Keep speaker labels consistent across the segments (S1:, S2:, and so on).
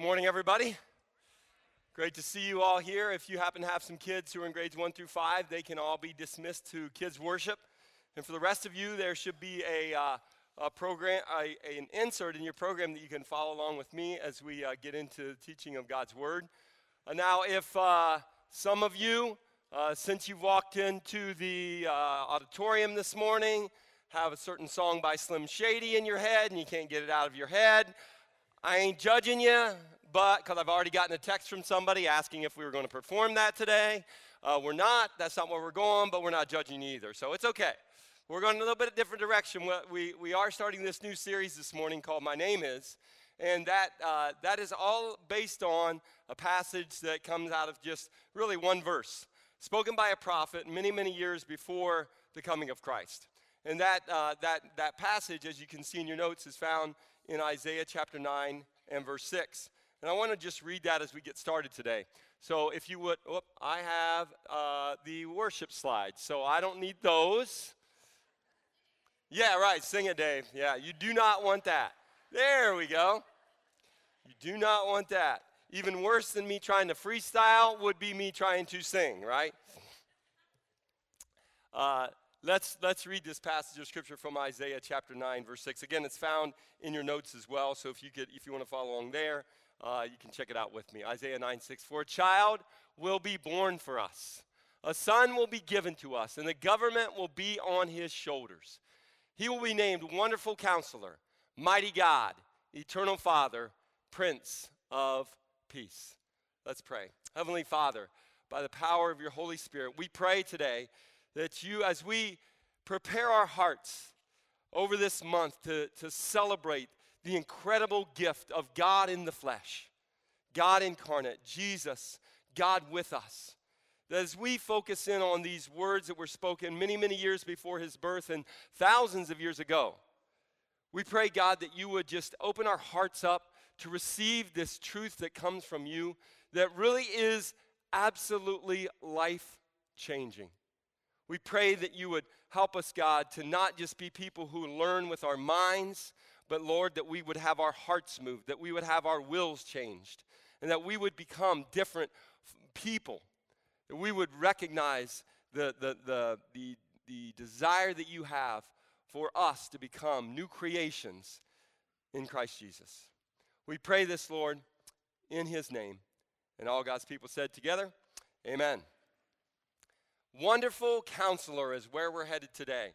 S1: Good morning, everybody. Great to see you all here. If you happen to have some kids who are in grades one through five, they can all be dismissed to kids' worship. And for the rest of you, there should be a, uh, a program, a, an insert in your program that you can follow along with me as we uh, get into the teaching of God's Word. Uh, now, if uh, some of you, uh, since you've walked into the uh, auditorium this morning, have a certain song by Slim Shady in your head and you can't get it out of your head, I ain't judging you, but because I've already gotten a text from somebody asking if we were going to perform that today. Uh, we're not. That's not where we're going, but we're not judging either. So it's okay. We're going a little bit of different direction. We, we are starting this new series this morning called My Name Is. And that, uh, that is all based on a passage that comes out of just really one verse, spoken by a prophet many, many years before the coming of Christ. And that, uh, that, that passage, as you can see in your notes, is found in Isaiah chapter 9 and verse 6. And I want to just read that as we get started today. So if you would, oh, I have uh, the worship slides, so I don't need those. Yeah, right, sing it, Dave. Yeah, you do not want that. There we go. You do not want that. Even worse than me trying to freestyle would be me trying to sing, right? Uh, Let's, let's read this passage of scripture from Isaiah chapter 9, verse 6. Again, it's found in your notes as well, so if you, could, if you want to follow along there, uh, you can check it out with me. Isaiah 9, 6. For a child will be born for us, a son will be given to us, and the government will be on his shoulders. He will be named Wonderful Counselor, Mighty God, Eternal Father, Prince of Peace. Let's pray. Heavenly Father, by the power of your Holy Spirit, we pray today that you, as we prepare our hearts over this month to, to celebrate the incredible gift of God in the flesh, God incarnate, Jesus, God with us. That as we focus in on these words that were spoken many, many years before his birth and thousands of years ago, we pray, God, that you would just open our hearts up to receive this truth that comes from you that really is absolutely life changing. We pray that you would help us, God, to not just be people who learn with our minds, but Lord, that we would have our hearts moved, that we would have our wills changed, and that we would become different people, that we would recognize the, the, the, the, the desire that you have for us to become new creations in Christ Jesus. We pray this, Lord, in his name. And all God's people said together, Amen. Wonderful counselor is where we're headed today.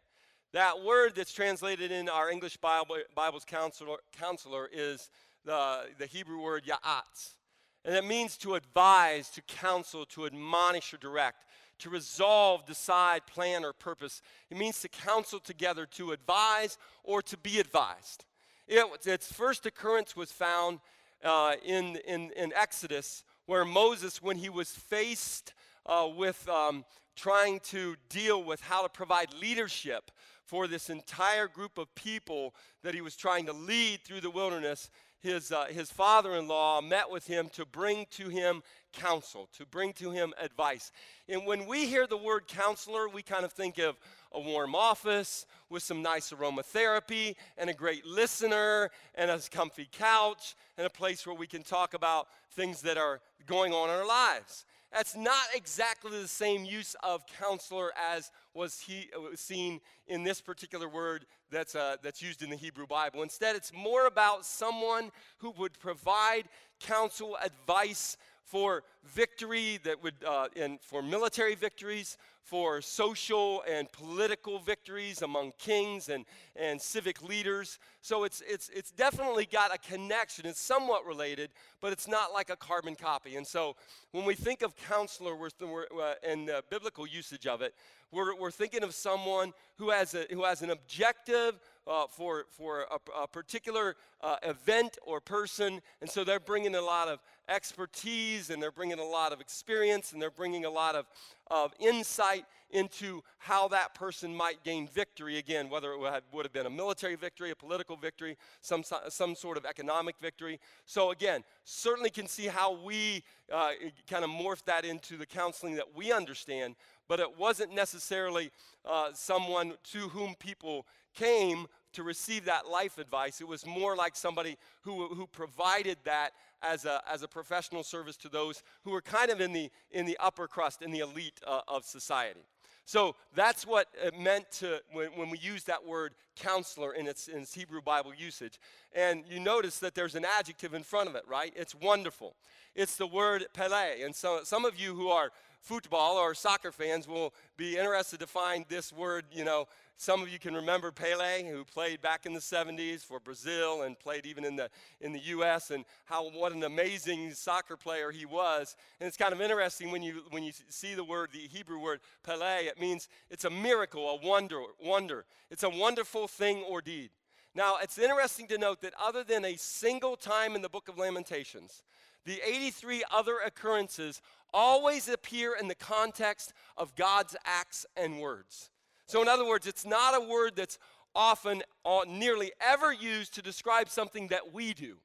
S1: That word that's translated in our English Bible, Bible's counselor, counselor is the, the Hebrew word ya'ats. And it means to advise, to counsel, to admonish or direct, to resolve, decide, plan, or purpose. It means to counsel together, to advise, or to be advised. It, its first occurrence was found uh, in, in, in Exodus, where Moses, when he was faced uh, with um, trying to deal with how to provide leadership for this entire group of people that he was trying to lead through the wilderness, his, uh, his father in law met with him to bring to him counsel, to bring to him advice. And when we hear the word counselor, we kind of think of a warm office with some nice aromatherapy and a great listener and a comfy couch and a place where we can talk about things that are going on in our lives. That's not exactly the same use of counselor as was he, seen in this particular word that's, uh, that's used in the Hebrew Bible. Instead, it's more about someone who would provide counsel, advice for victory that would, uh, in, for military victories, for social and political victories among kings and, and civic leaders. So it's, it's, it's definitely got a connection. It's somewhat related, but it's not like a carbon copy. And so when we think of counselor we're, we're, uh, and the biblical usage of it, we're, we're thinking of someone who has, a, who has an objective uh, for, for a, a particular uh, event or person. And so they're bringing a lot of expertise and they're bringing a lot of experience and they're bringing a lot of, of insight into how that person might gain victory again, whether it would have been a military victory, a political victory, some, some sort of economic victory. So, again, certainly can see how we uh, kind of morph that into the counseling that we understand. but it wasn't necessarily uh, someone to whom people came to receive that life advice. It was more like somebody who, who provided that as a, as a professional service to those who were kind of in the, in the upper crust, in the elite uh, of society. So that's what it meant to when, when we use that word counselor in its, in its Hebrew Bible usage. And you notice that there's an adjective in front of it, right? It's wonderful. It's the word pele. And so some of you who are football or soccer fans will be interested to find this word, you know, some of you can remember Pele, who played back in the 70s for Brazil and played even in the, in the U.S., and how what an amazing soccer player he was. And it's kind of interesting when you, when you see the word, the Hebrew word Pele, it means it's a miracle, a wonder, wonder. It's a wonderful thing or deed. Now, it's interesting to note that other than a single time in the book of Lamentations, the 83 other occurrences always appear in the context of God's acts and words. So, in other words, it's not a word that's often uh, nearly ever used to describe something that we do.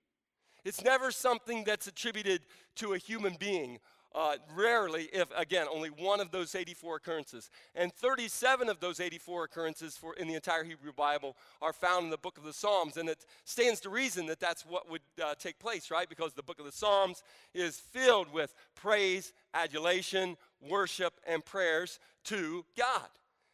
S1: It's never something that's attributed to a human being. Uh, rarely, if again, only one of those 84 occurrences. And 37 of those 84 occurrences for, in the entire Hebrew Bible are found in the book of the Psalms. And it stands to reason that that's what would uh, take place, right? Because the book of the Psalms is filled with praise, adulation, worship, and prayers to God.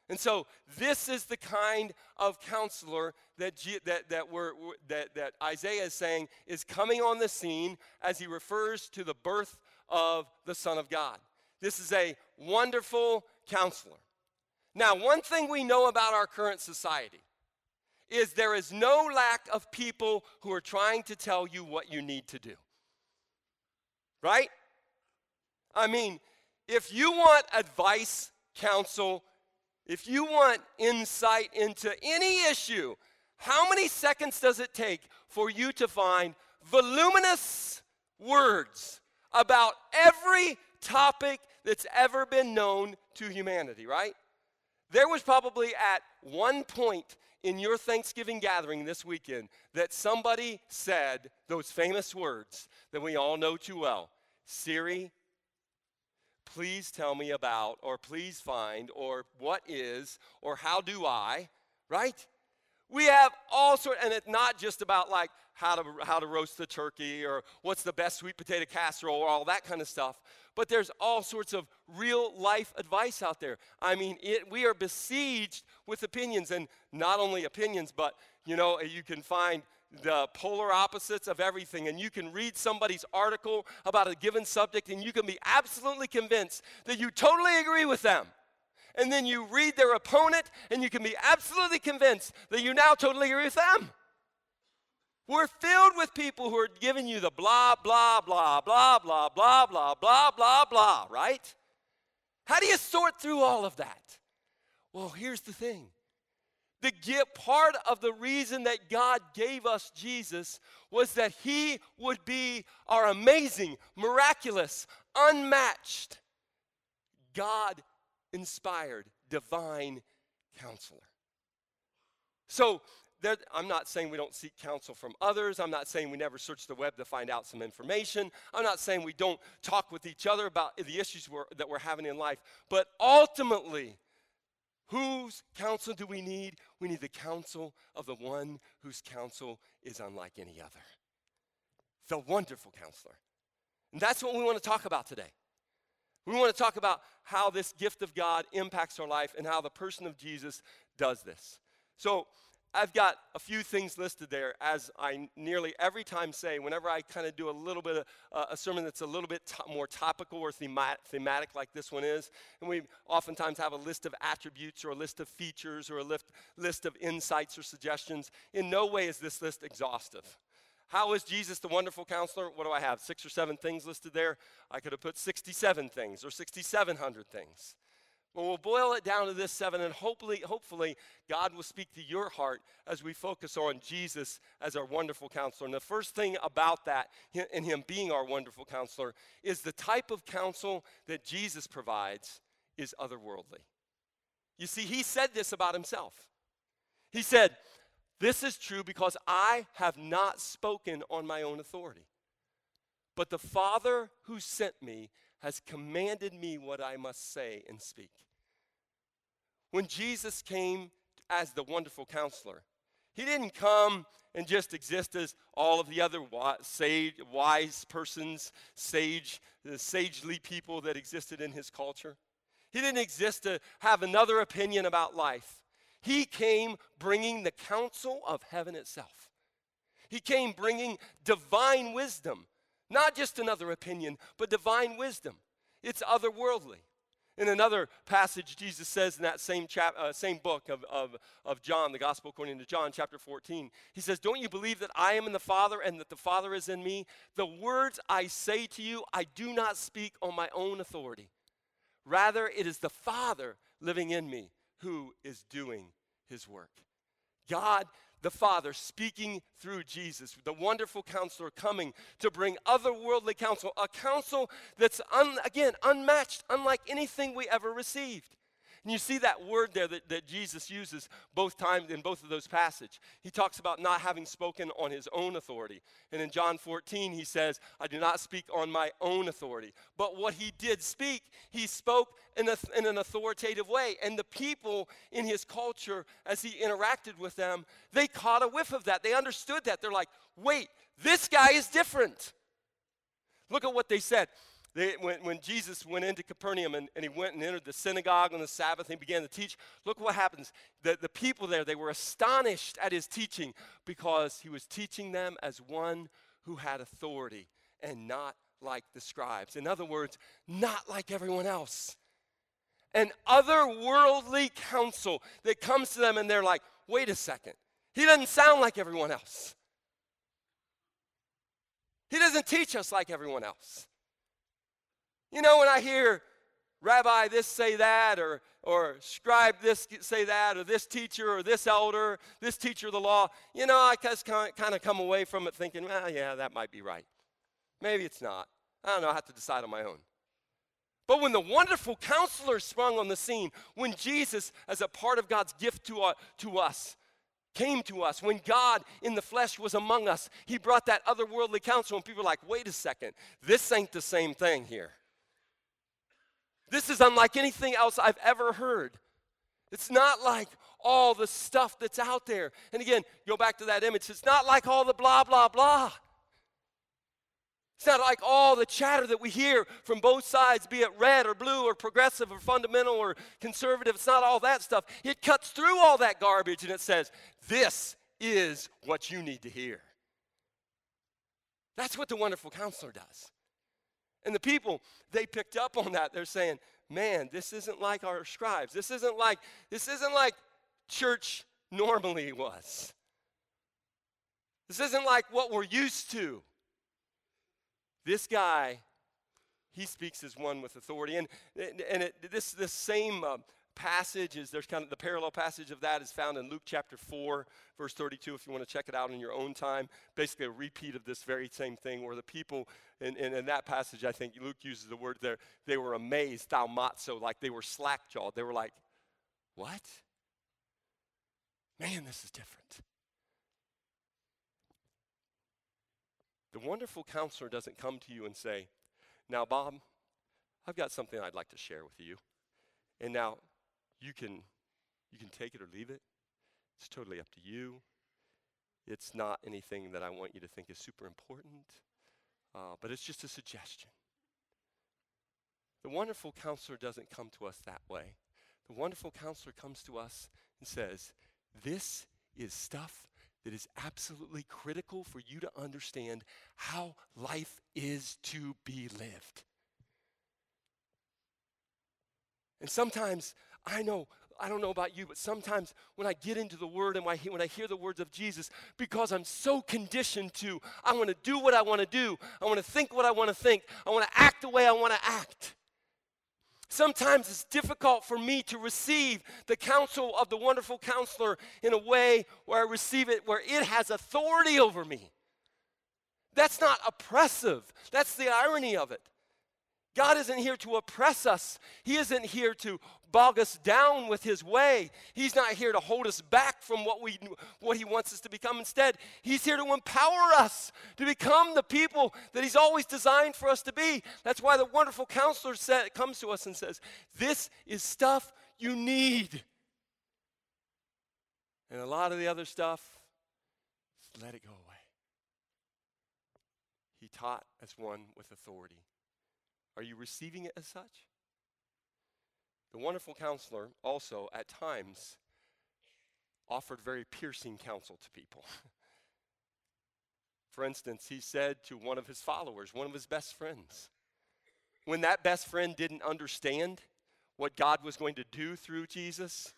S1: And so this is the kind of counselor that, that, that, we're, that, that Isaiah is saying is coming on the scene as he refers to the birth of the Son of God. This is a wonderful counselor. Now, one thing we know about our current society is there is no lack of people who are trying to tell you what you need to do. Right? I mean, if you want advice, counsel, if you want insight into any issue, how many seconds does it take for you to find voluminous words about every topic that's ever been known to humanity, right? There was probably at one point in your Thanksgiving gathering this weekend that somebody said those famous words that we all know too well Siri, please tell me about, or please find, or what is, or how do I, right? We have all sorts, and it's not just about like how to, how to roast the turkey or what's the best sweet potato casserole or all that kind of stuff. But there's all sorts of real life advice out there. I mean, it, we are besieged with opinions, and not only opinions, but you know, you can find the polar opposites of everything. And you can read somebody's article about a given subject and you can be absolutely convinced that you totally agree with them. And then you read their opponent and you can be absolutely convinced that you now totally agree with them. We're filled with people who are giving you the blah, blah, blah, blah, blah, blah, blah, blah, blah, blah, right? How do you sort through all of that? Well, here's the thing the get part of the reason that God gave us Jesus was that he would be our amazing, miraculous, unmatched, God inspired, divine counselor. So, there, I'm not saying we don't seek counsel from others. I'm not saying we never search the web to find out some information. I'm not saying we don't talk with each other about the issues we're, that we're having in life. But ultimately, Whose counsel do we need? We need the counsel of the one whose counsel is unlike any other. The wonderful counselor. And that's what we want to talk about today. We want to talk about how this gift of God impacts our life and how the person of Jesus does this. So, I've got a few things listed there, as I nearly every time say, whenever I kind of do a little bit of uh, a sermon that's a little bit to- more topical or thematic, thematic, like this one is. And we oftentimes have a list of attributes or a list of features or a list, list of insights or suggestions. In no way is this list exhaustive. How is Jesus the wonderful counselor? What do I have? Six or seven things listed there? I could have put 67 things or 6,700 things. Well, we'll boil it down to this seven, and hopefully, hopefully, God will speak to your heart as we focus on Jesus as our wonderful counselor. And the first thing about that, in Him being our wonderful counselor, is the type of counsel that Jesus provides is otherworldly. You see, He said this about Himself. He said, This is true because I have not spoken on my own authority, but the Father who sent me has commanded me what I must say and speak. when Jesus came as the wonderful counselor, he didn't come and just exist as all of the other sage, wise persons, sage, sagely people that existed in his culture. He didn't exist to have another opinion about life. He came bringing the counsel of heaven itself. He came bringing divine wisdom, not just another opinion, but divine wisdom. It's otherworldly. In another passage, Jesus says in that same, chap, uh, same book of, of, of John, the Gospel according to John, chapter 14, he says, Don't you believe that I am in the Father and that the Father is in me? The words I say to you, I do not speak on my own authority. Rather, it is the Father living in me who is doing his work. God the Father speaking through Jesus, the wonderful counselor coming to bring otherworldly counsel, a counsel that's, un, again, unmatched, unlike anything we ever received. And you see that word there that, that Jesus uses both times in both of those passages. He talks about not having spoken on his own authority. And in John 14, he says, I do not speak on my own authority. But what he did speak, he spoke in, a, in an authoritative way. And the people in his culture, as he interacted with them, they caught a whiff of that. They understood that. They're like, wait, this guy is different. Look at what they said. They, when, when, Jesus went into Capernaum and, and, he went and entered the synagogue on the Sabbath and he began to teach, look what happens. The, the people there, they were astonished at his teaching because he was teaching them as one who had authority and not like the scribes. In other words, not like everyone else. An otherworldly counsel that comes to them and they're like, wait a second, he doesn't sound like everyone else. He doesn't teach us like everyone else. You know, when I hear rabbi this say that, or, or scribe this say that, or this teacher, or this elder, this teacher of the law, you know, I just kind of come away from it thinking, well, yeah, that might be right. Maybe it's not. I don't know. I have to decide on my own. But when the wonderful counselor sprung on the scene, when Jesus, as a part of God's gift to, uh, to us, came to us, when God in the flesh was among us, he brought that otherworldly counsel, and people were like, wait a second, this ain't the same thing here. This is unlike anything else I've ever heard. It's not like all the stuff that's out there. And again, go back to that image. It's not like all the blah, blah, blah. It's not like all the chatter that we hear from both sides, be it red or blue or progressive or fundamental or conservative. It's not all that stuff. It cuts through all that garbage and it says, This is what you need to hear. That's what the wonderful counselor does. And the people, they picked up on that. They're saying, man, this isn't like our scribes. This isn't like, this isn't like church normally was. This isn't like what we're used to. This guy, he speaks as one with authority. And, and it, this, this same uh, passage is there's kind of the parallel passage of that is found in Luke chapter 4, verse 32, if you want to check it out in your own time. Basically, a repeat of this very same thing where the people in, in, in that passage, I think Luke uses the word there, they were amazed, thaumazo, like they were slack jawed. They were like, what? Man, this is different. The wonderful counselor doesn't come to you and say, Now, Bob, I've got something I'd like to share with you. And now you can you can take it or leave it. It's totally up to you. It's not anything that I want you to think is super important, uh, but it's just a suggestion. The wonderful counselor doesn't come to us that way. The wonderful counselor comes to us and says, This is stuff that is absolutely critical for you to understand how life is to be lived. And sometimes I know, I don't know about you, but sometimes when I get into the Word and when I hear the words of Jesus, because I'm so conditioned to, I want to do what I want to do, I want to think what I want to think, I want to act the way I want to act. Sometimes it's difficult for me to receive the counsel of the wonderful counselor in a way where I receive it where it has authority over me. That's not oppressive. That's the irony of it. God isn't here to oppress us. He isn't here to bog us down with his way. He's not here to hold us back from what we what he wants us to become. Instead, he's here to empower us to become the people that he's always designed for us to be. That's why the wonderful counselor said, comes to us and says, "This is stuff you need. And a lot of the other stuff, let it go away. He taught as one with authority. Are you receiving it as such? The wonderful counselor also, at times, offered very piercing counsel to people. For instance, he said to one of his followers, one of his best friends, when that best friend didn't understand what God was going to do through Jesus,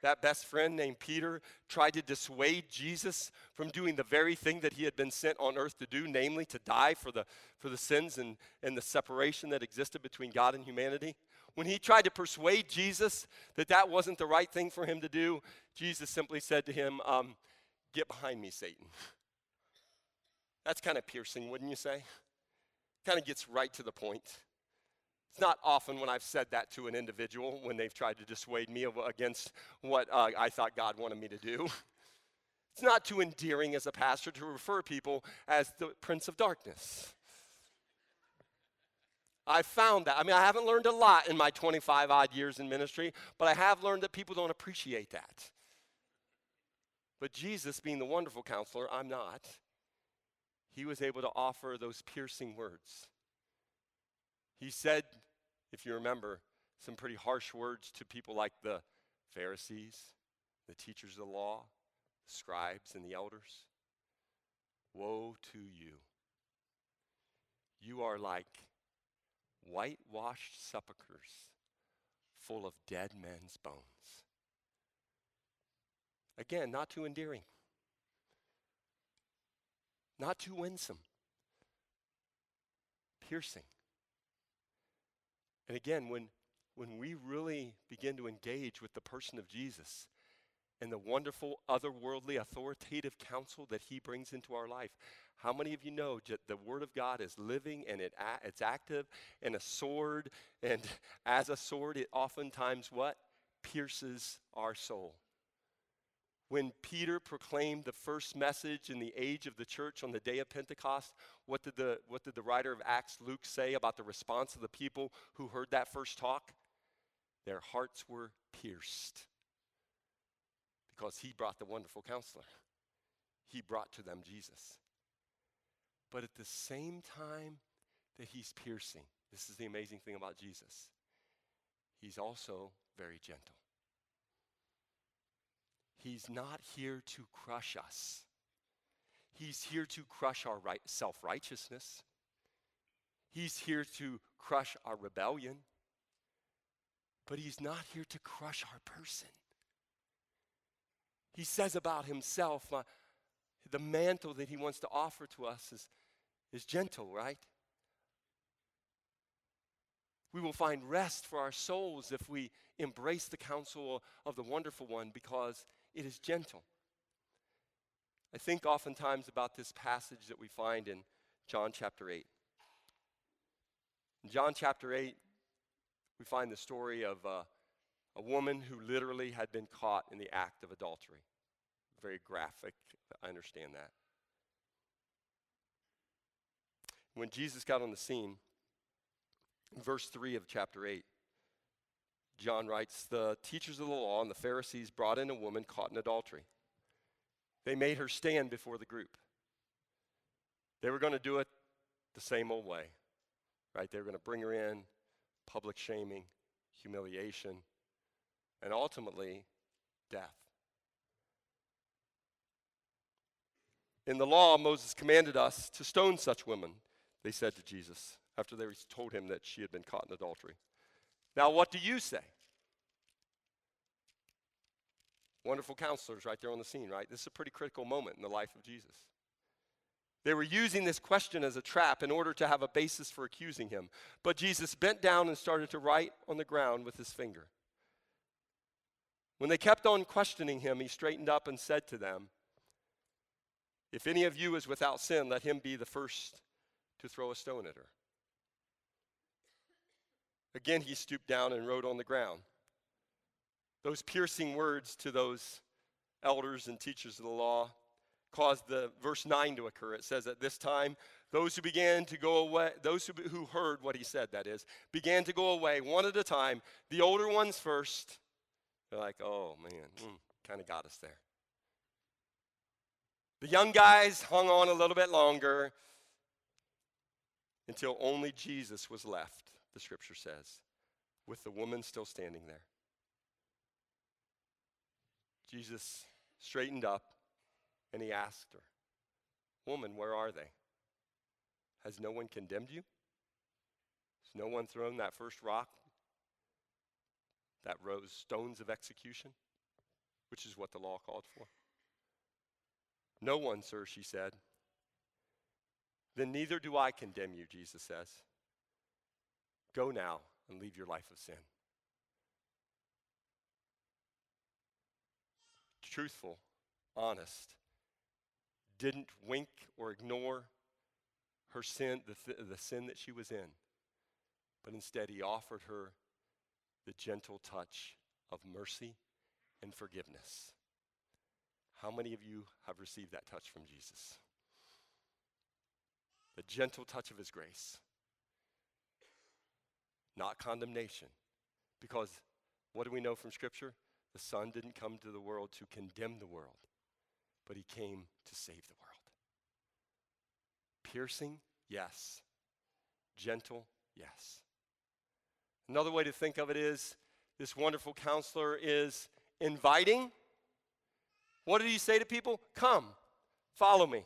S1: that best friend named Peter tried to dissuade Jesus from doing the very thing that he had been sent on earth to do, namely to die for the, for the sins and, and the separation that existed between God and humanity. When he tried to persuade Jesus that that wasn't the right thing for him to do, Jesus simply said to him, um, Get behind me, Satan. That's kind of piercing, wouldn't you say? Kind of gets right to the point. It's not often when I've said that to an individual when they've tried to dissuade me against what uh, I thought God wanted me to do. It's not too endearing as a pastor to refer people as the prince of darkness. I found that. I mean, I haven't learned a lot in my 25 odd years in ministry, but I have learned that people don't appreciate that. But Jesus, being the wonderful counselor, I'm not, he was able to offer those piercing words. He said, if you remember, some pretty harsh words to people like the Pharisees, the teachers of the law, the scribes, and the elders. Woe to you! You are like whitewashed sepulchres full of dead men's bones. Again, not too endearing, not too winsome, piercing. And again, when, when we really begin to engage with the person of Jesus and the wonderful, otherworldly, authoritative counsel that he brings into our life, how many of you know that the Word of God is living and it, it's active and a sword, and as a sword, it oftentimes what? Pierces our soul. When Peter proclaimed the first message in the age of the church on the day of Pentecost, what did the, what did the writer of Acts, Luke, say about the response of the people who heard that first talk? Their hearts were pierced because he brought the wonderful counselor. He brought to them Jesus. But at the same time that he's piercing, this is the amazing thing about Jesus, he's also very gentle. He's not here to crush us. He's here to crush our right, self righteousness. He's here to crush our rebellion. But he's not here to crush our person. He says about himself, uh, the mantle that he wants to offer to us is, is gentle, right? We will find rest for our souls if we embrace the counsel of the wonderful one because it is gentle. I think oftentimes about this passage that we find in John chapter 8. In John chapter 8, we find the story of uh, a woman who literally had been caught in the act of adultery. Very graphic, I understand that. When Jesus got on the scene, verse 3 of chapter 8, John writes The teachers of the law and the Pharisees brought in a woman caught in adultery. They made her stand before the group. They were going to do it the same old way, right? They were going to bring her in, public shaming, humiliation, and ultimately death. In the law, Moses commanded us to stone such women, they said to Jesus after they told him that she had been caught in adultery. Now, what do you say? Wonderful counselors right there on the scene, right? This is a pretty critical moment in the life of Jesus. They were using this question as a trap in order to have a basis for accusing him. But Jesus bent down and started to write on the ground with his finger. When they kept on questioning him, he straightened up and said to them, If any of you is without sin, let him be the first to throw a stone at her. Again, he stooped down and wrote on the ground. Those piercing words to those elders and teachers of the law caused the verse 9 to occur. It says, At this time, those who began to go away, those who, who heard what he said, that is, began to go away one at a time, the older ones first. They're like, oh man, mm, kind of got us there. The young guys hung on a little bit longer until only Jesus was left, the scripture says, with the woman still standing there. Jesus straightened up and he asked her, Woman, where are they? Has no one condemned you? Has no one thrown that first rock, that rose stones of execution, which is what the law called for? No one, sir, she said. Then neither do I condemn you, Jesus says. Go now and leave your life of sin. Truthful, honest, didn't wink or ignore her sin, the, th- the sin that she was in, but instead he offered her the gentle touch of mercy and forgiveness. How many of you have received that touch from Jesus? The gentle touch of his grace, not condemnation. Because what do we know from Scripture? The Son didn't come to the world to condemn the world, but he came to save the world. Piercing, yes. Gentle, yes. Another way to think of it is this wonderful counselor is inviting. What did he say to people? Come, follow me.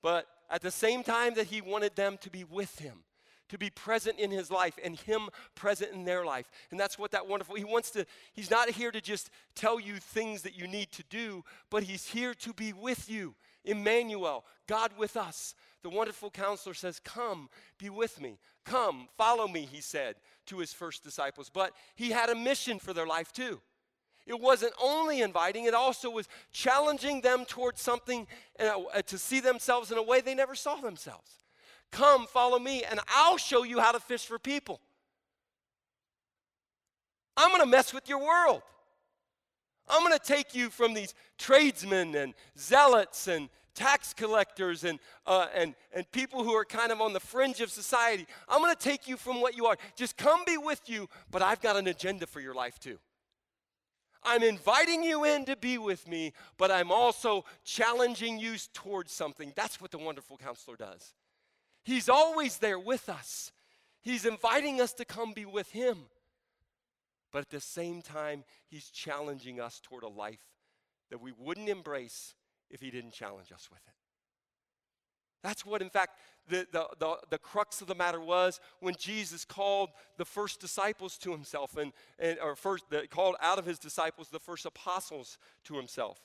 S1: But at the same time that he wanted them to be with him, to be present in his life and him present in their life. And that's what that wonderful, he wants to, he's not here to just tell you things that you need to do, but he's here to be with you. Emmanuel, God with us. The wonderful counselor says, Come, be with me. Come, follow me, he said to his first disciples. But he had a mission for their life too. It wasn't only inviting, it also was challenging them towards something uh, to see themselves in a way they never saw themselves. Come, follow me, and I'll show you how to fish for people. I'm going to mess with your world. I'm going to take you from these tradesmen and zealots and tax collectors and, uh, and, and people who are kind of on the fringe of society. I'm going to take you from what you are. Just come be with you, but I've got an agenda for your life too. I'm inviting you in to be with me, but I'm also challenging you towards something. That's what the wonderful counselor does. He's always there with us. He's inviting us to come be with Him. But at the same time, He's challenging us toward a life that we wouldn't embrace if He didn't challenge us with it. That's what, in fact, the, the, the, the, crux of the matter was when Jesus called the first disciples to himself, and, and or first the, called out of his disciples the first apostles to himself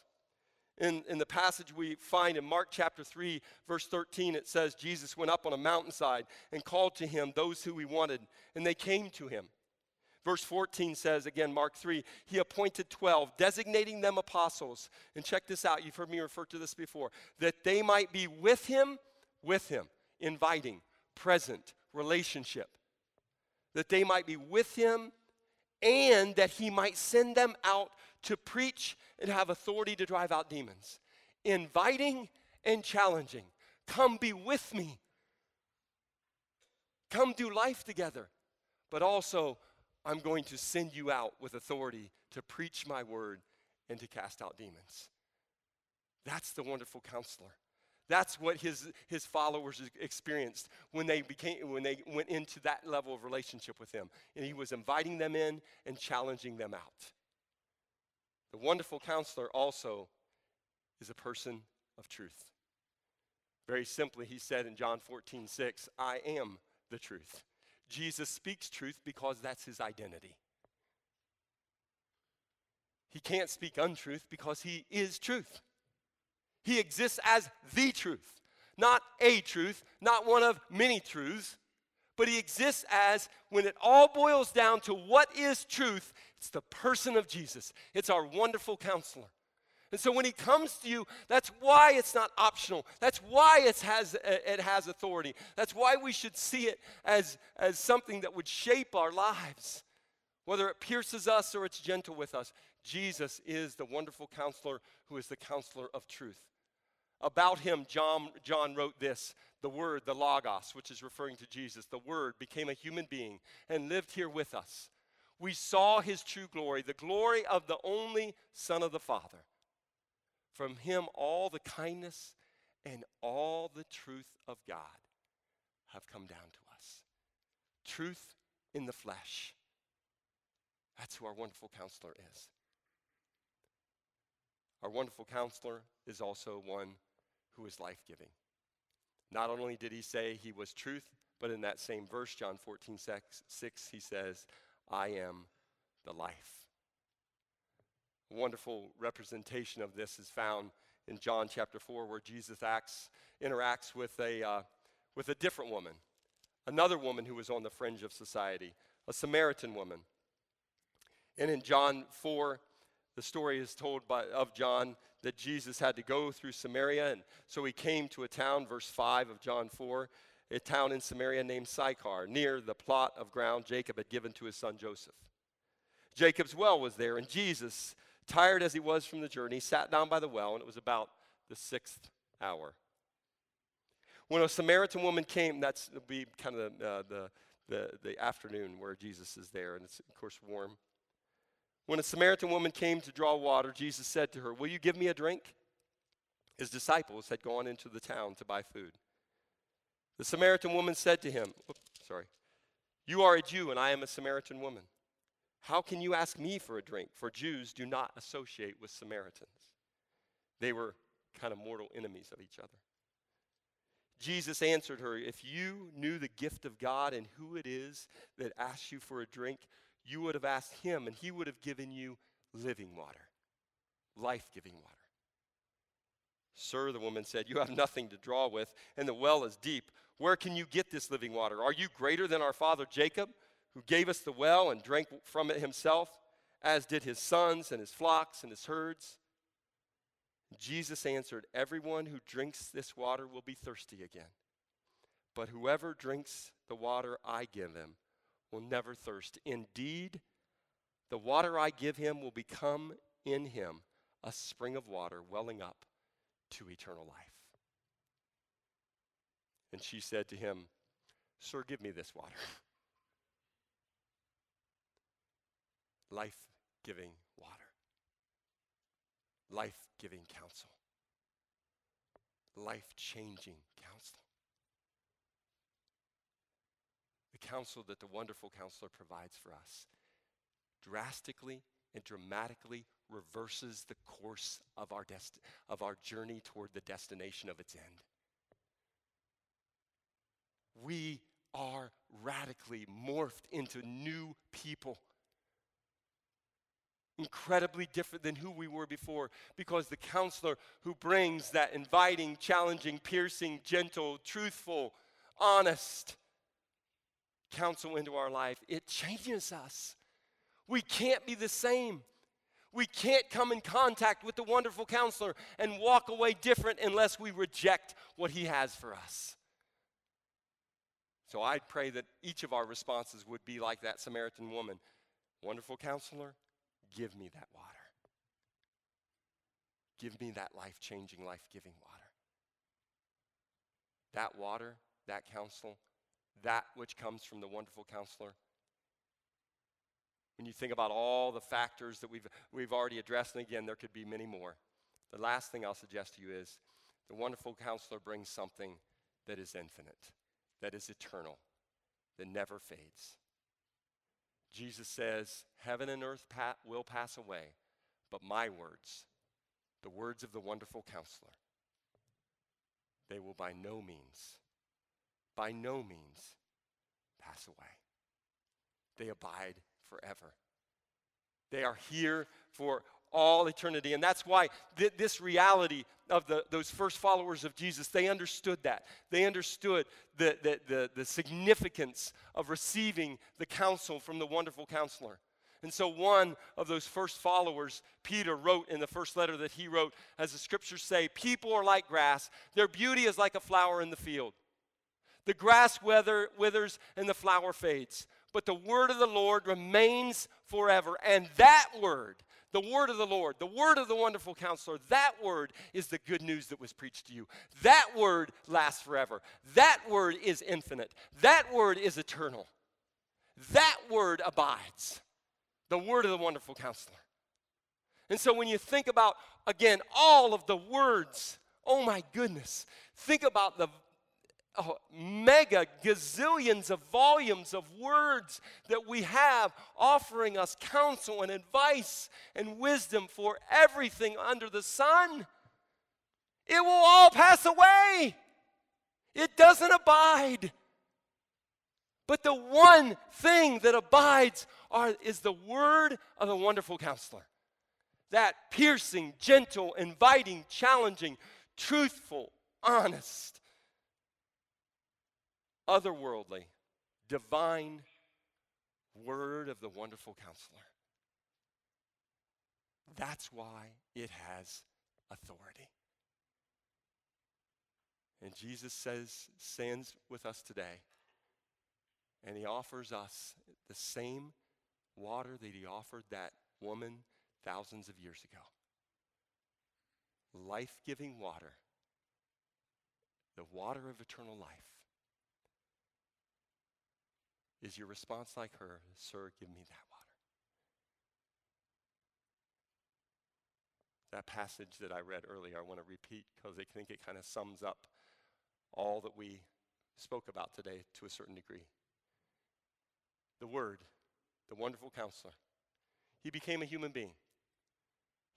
S1: in, in the passage we find in Mark chapter 3, verse 13, it says, Jesus went up on a mountainside and called to him those who he wanted, and they came to him. Verse 14 says, again, Mark 3, he appointed 12, designating them apostles. And check this out, you've heard me refer to this before, that they might be with him, with him, inviting, present, relationship. That they might be with him, and that he might send them out to preach and have authority to drive out demons. Inviting and challenging. Come be with me. Come do life together. But also, I'm going to send you out with authority to preach my word and to cast out demons. That's the wonderful counselor. That's what his, his followers experienced when they, became, when they went into that level of relationship with him. And he was inviting them in and challenging them out. The wonderful counselor also is a person of truth. Very simply, he said in John 14, 6, I am the truth. Jesus speaks truth because that's his identity. He can't speak untruth because he is truth. He exists as the truth, not a truth, not one of many truths, but he exists as, when it all boils down to what is truth, it's the person of Jesus. It's our wonderful counselor. And so when he comes to you, that's why it's not optional. That's why it has, it has authority. That's why we should see it as, as something that would shape our lives, whether it pierces us or it's gentle with us. Jesus is the wonderful counselor who is the counselor of truth. About him, John, John wrote this the Word, the Logos, which is referring to Jesus, the Word became a human being and lived here with us we saw his true glory, the glory of the only Son of the Father, From him, all the kindness and all the truth of God have come down to us. Truth in the flesh. That's who our wonderful counselor is. Our wonderful counselor is also one who is life giving. Not only did he say he was truth, but in that same verse, John 14, 6, he says, I am the life. A wonderful representation of this is found in John chapter 4, where Jesus acts, interacts with a, uh, with a different woman, another woman who was on the fringe of society, a Samaritan woman. And in John 4, the story is told by, of John that Jesus had to go through Samaria, and so he came to a town, verse 5 of John 4, a town in Samaria named Sychar, near the plot of ground Jacob had given to his son Joseph. Jacob's well was there, and Jesus, tired as he was from the journey, he sat down by the well, and it was about the sixth hour. When a Samaritan woman came, that's be kind of the, uh, the, the, the afternoon where Jesus is there, and it's, of course, warm. When a Samaritan woman came to draw water, Jesus said to her, Will you give me a drink? His disciples had gone into the town to buy food. The Samaritan woman said to him, Sorry, you are a Jew and I am a Samaritan woman. How can you ask me for a drink? For Jews do not associate with Samaritans. They were kind of mortal enemies of each other. Jesus answered her, If you knew the gift of God and who it is that asks you for a drink, you would have asked him, and he would have given you living water, life giving water. Sir, the woman said, You have nothing to draw with, and the well is deep. Where can you get this living water? Are you greater than our father Jacob, who gave us the well and drank from it himself, as did his sons and his flocks and his herds? Jesus answered, Everyone who drinks this water will be thirsty again. But whoever drinks the water I give him will never thirst. Indeed, the water I give him will become in him a spring of water welling up to eternal life. And she said to him, Sir, give me this water. Life giving water, life giving counsel, life changing counsel. The counsel that the wonderful counselor provides for us drastically and dramatically reverses the course of our, dest- of our journey toward the destination of its end. We are radically morphed into new people. Incredibly different than who we were before because the counselor who brings that inviting, challenging, piercing, gentle, truthful, honest, counsel into our life, it changes us. We can't be the same. We can't come in contact with the wonderful counselor and walk away different unless we reject what he has for us. So I pray that each of our responses would be like that Samaritan woman Wonderful counselor, give me that water. Give me that life changing, life giving water. That water, that counsel, that which comes from the wonderful counselor. When you think about all the factors that we've, we've already addressed, and again, there could be many more. The last thing I'll suggest to you is the wonderful counselor brings something that is infinite, that is eternal, that never fades. Jesus says, Heaven and earth pa- will pass away, but my words, the words of the wonderful counselor, they will by no means by no means pass away. They abide forever. They are here for all eternity. And that's why th- this reality of the, those first followers of Jesus, they understood that. They understood the, the, the, the significance of receiving the counsel from the wonderful counselor. And so, one of those first followers, Peter, wrote in the first letter that he wrote, as the scriptures say, People are like grass, their beauty is like a flower in the field. The grass wither, withers and the flower fades, but the word of the Lord remains forever. And that word, the word of the Lord, the word of the wonderful counselor, that word is the good news that was preached to you. That word lasts forever. That word is infinite. That word is eternal. That word abides. The word of the wonderful counselor. And so when you think about, again, all of the words, oh my goodness, think about the oh, mega gazillions of volumes of words that we have offering us counsel and advice and wisdom for everything under the sun. It will all pass away. It doesn't abide. But the one thing that abides are, is the word of the wonderful counselor. That piercing, gentle, inviting, challenging, truthful, honest, otherworldly, divine word of the wonderful counselor. That's why it has authority. And Jesus says, stands with us today, and he offers us the same water that he offered that woman thousands of years ago life giving water, the water of eternal life. Is your response like her, Sir, give me that water? That passage that I read earlier, I want to repeat because I think it kind of sums up all that we spoke about today to a certain degree. The Word, the wonderful counselor, he became a human being.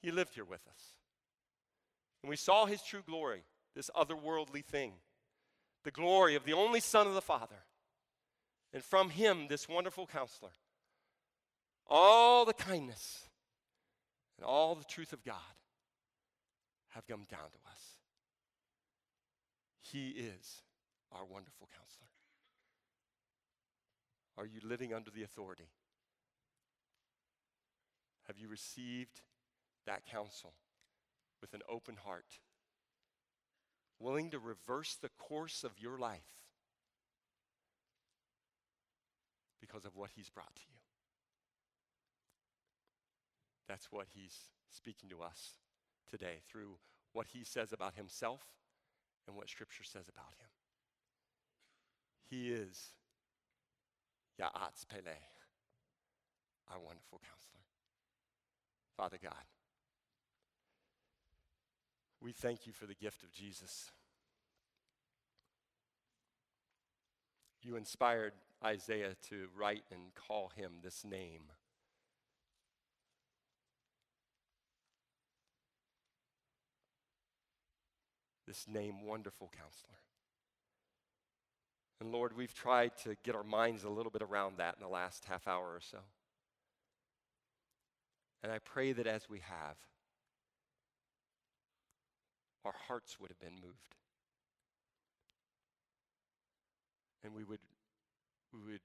S1: He lived here with us. And we saw his true glory, this otherworldly thing, the glory of the only Son of the Father and from him, this wonderful counselor, all the kindness and all the truth of God have come down to us. He is our wonderful counselor. Are you living under the authority? Have you received that counsel with an open heart? Willing to reverse the course of your life because of what he's brought to you. That's what he's speaking to us today through what he says about himself and what Scripture says about him. He is Ya'ats Pele, our wonderful counselor. Father God, we thank you for the gift of Jesus. You inspired Isaiah to write and call him this name. This name, Wonderful Counselor. And Lord, we've tried to get our minds a little bit around that in the last half hour or so. And I pray that as we have, our hearts would have been moved. And we would we would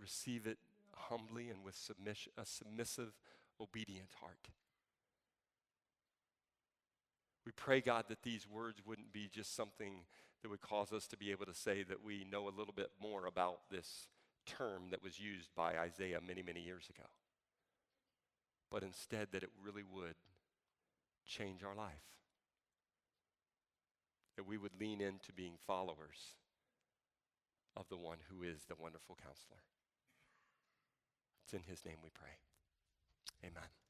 S1: receive it humbly and with submission, a submissive, obedient heart. We pray, God, that these words wouldn't be just something that would cause us to be able to say that we know a little bit more about this term that was used by Isaiah many, many years ago. But instead, that it really would change our life. That we would lean into being followers of the one who is the wonderful counselor. It's in his name we pray. Amen.